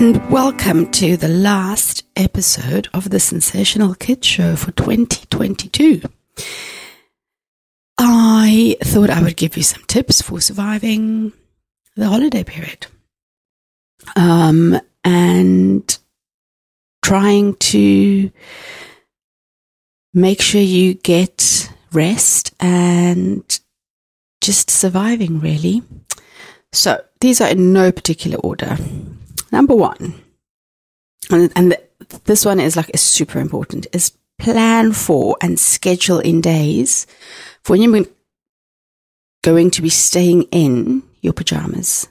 and welcome to the last episode of the Sensational Kids Show for 2022. I thought I would give you some tips for surviving the holiday period. Um, and trying to make sure you get rest and just surviving, really. So these are in no particular order. Number one, and, and the, this one is like is super important, is plan for and schedule in days for when you're going to be staying in your pajamas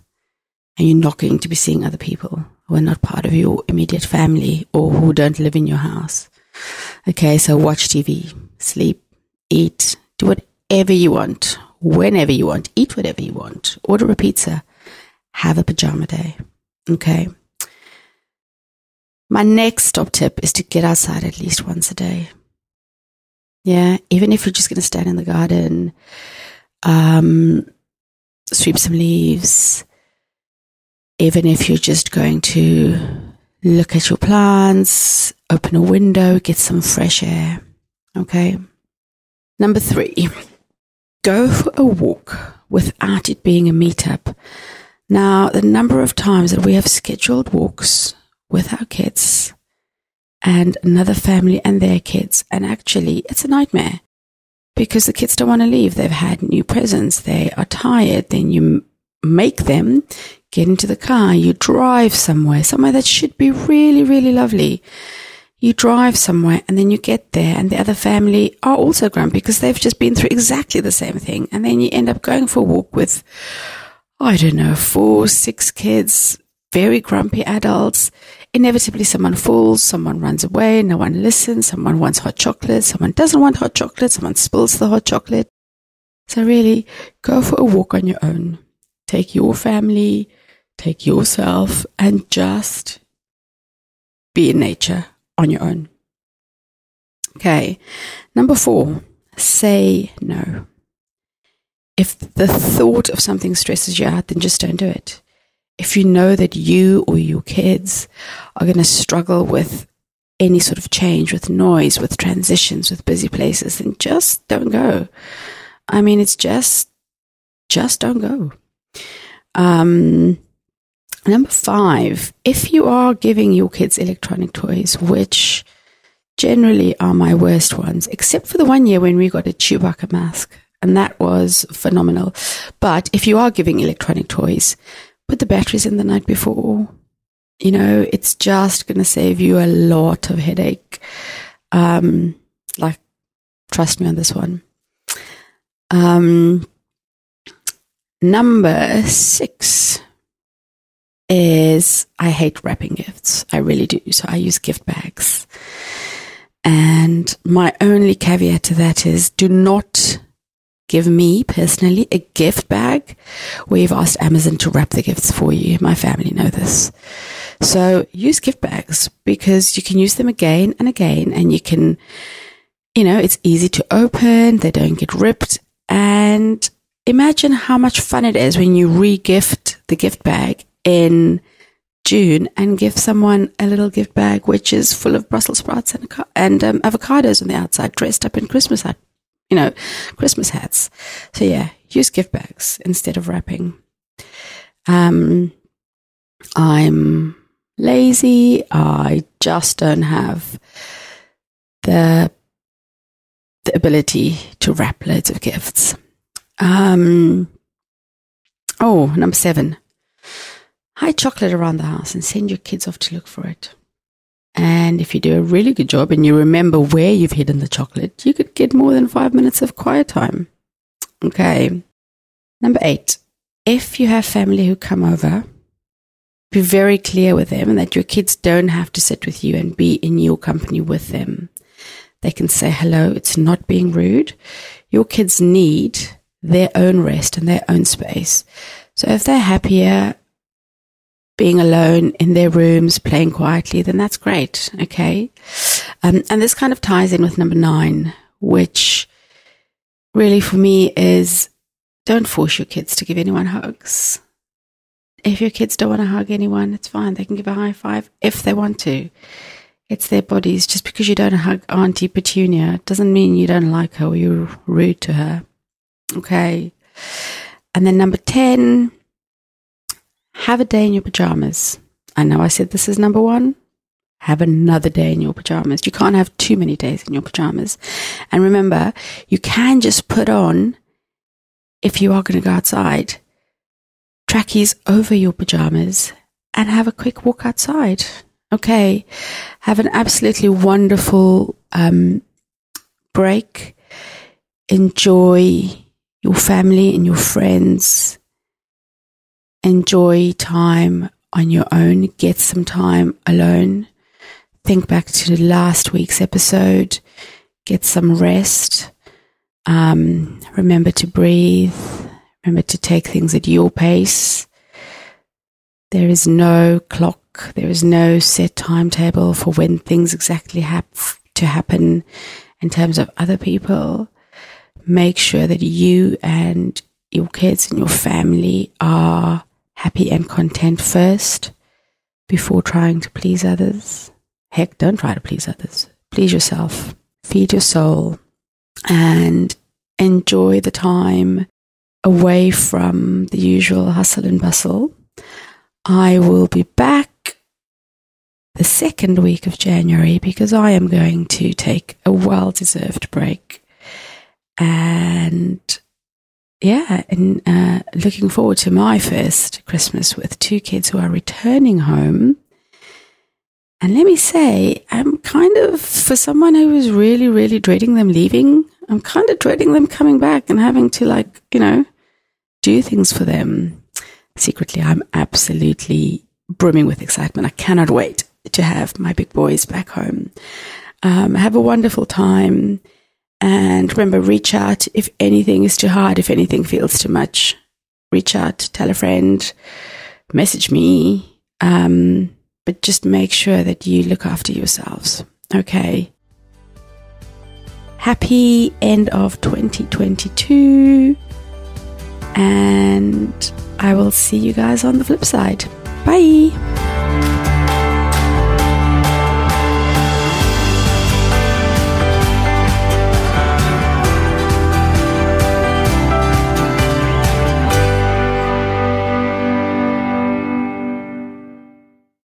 and you're not going to be seeing other people who are not part of your immediate family or who don't live in your house. Okay, so watch TV, sleep, eat, do whatever you want, whenever you want, eat whatever you want, order a pizza, have a pajama day. Okay. My next top tip is to get outside at least once a day. Yeah, even if you're just going to stand in the garden, um, sweep some leaves, even if you're just going to look at your plants, open a window, get some fresh air. Okay. Number three, go for a walk without it being a meetup. Now, the number of times that we have scheduled walks with our kids and another family and their kids, and actually, it's a nightmare because the kids don't want to leave. They've had new presents, they are tired. Then you make them get into the car, you drive somewhere, somewhere that should be really, really lovely. You drive somewhere and then you get there and the other family are also grumpy because they've just been through exactly the same thing. And then you end up going for a walk with I don't know, four, six kids, very grumpy adults. Inevitably, someone falls, someone runs away, no one listens, someone wants hot chocolate, someone doesn't want hot chocolate, someone spills the hot chocolate. So, really, go for a walk on your own. Take your family, take yourself, and just be in nature on your own. Okay. Number four, say no if the thought of something stresses you out, then just don't do it. If you know that you or your kids are going to struggle with any sort of change, with noise, with transitions, with busy places, then just don't go. I mean, it's just, just don't go. Um, number five, if you are giving your kids electronic toys, which generally are my worst ones, except for the one year when we got a Chewbacca mask and that was phenomenal. But if you are giving electronic toys, put the batteries in the night before. You know, it's just going to save you a lot of headache. Um, like, trust me on this one. Um, number six is I hate wrapping gifts. I really do. So I use gift bags. And my only caveat to that is do not give me personally a gift bag. We've asked Amazon to wrap the gifts for you. My family know this. So use gift bags because you can use them again and again and you can, you know, it's easy to open. They don't get ripped. And imagine how much fun it is when you re-gift the gift bag in June and give someone a little gift bag which is full of Brussels sprouts and, and um, avocados on the outside, dressed up in Christmas you know, Christmas hats. So yeah, use gift bags instead of wrapping. Um, I'm lazy. I just don't have the the ability to wrap loads of gifts. Um, oh, number seven. Hide chocolate around the house and send your kids off to look for it. And if you do a really good job and you remember where you've hidden the chocolate, you could get more than five minutes of quiet time. Okay. Number eight, if you have family who come over, be very clear with them that your kids don't have to sit with you and be in your company with them. They can say hello. It's not being rude. Your kids need their own rest and their own space. So if they're happier being alone in their rooms, playing quietly, then that's great. Okay. Um, and this kind of ties in with number nine, which really for me is don't force your kids to give anyone hugs. If your kids don't want to hug anyone, it's fine. They can give a high five if they want to. It's their bodies. Just because you don't hug Auntie Petunia doesn't mean you don't like her or you're rude to her. Okay. And then number 10, have a day in your pajamas. I know I said this is number one. Have another day in your pajamas. You can't have too many days in your pajamas. And remember, you can just put on, if you are going to go outside, trackies over your pajamas and have a quick walk outside. Okay. Have an absolutely wonderful um, break. Enjoy your family and your friends. Enjoy time on your own. Get some time alone. Think back to last week's episode. Get some rest. Um, remember to breathe. Remember to take things at your pace. There is no clock. There is no set timetable for when things exactly have to happen in terms of other people. Make sure that you and your kids and your family are happy and content first before trying to please others. Heck, don't try to please others. Please yourself. Feed your soul and enjoy the time away from the usual hustle and bustle. I will be back the second week of January because I am going to take a well deserved break. And yeah, and uh, looking forward to my first Christmas with two kids who are returning home. And let me say, I'm kind of, for someone who was really, really dreading them leaving, I'm kind of dreading them coming back and having to, like, you know, do things for them. Secretly, I'm absolutely brimming with excitement. I cannot wait to have my big boys back home. Um, have a wonderful time. And remember, reach out if anything is too hard, if anything feels too much. Reach out, tell a friend, message me. Um, but just make sure that you look after yourselves. Okay. Happy end of 2022. And I will see you guys on the flip side. Bye.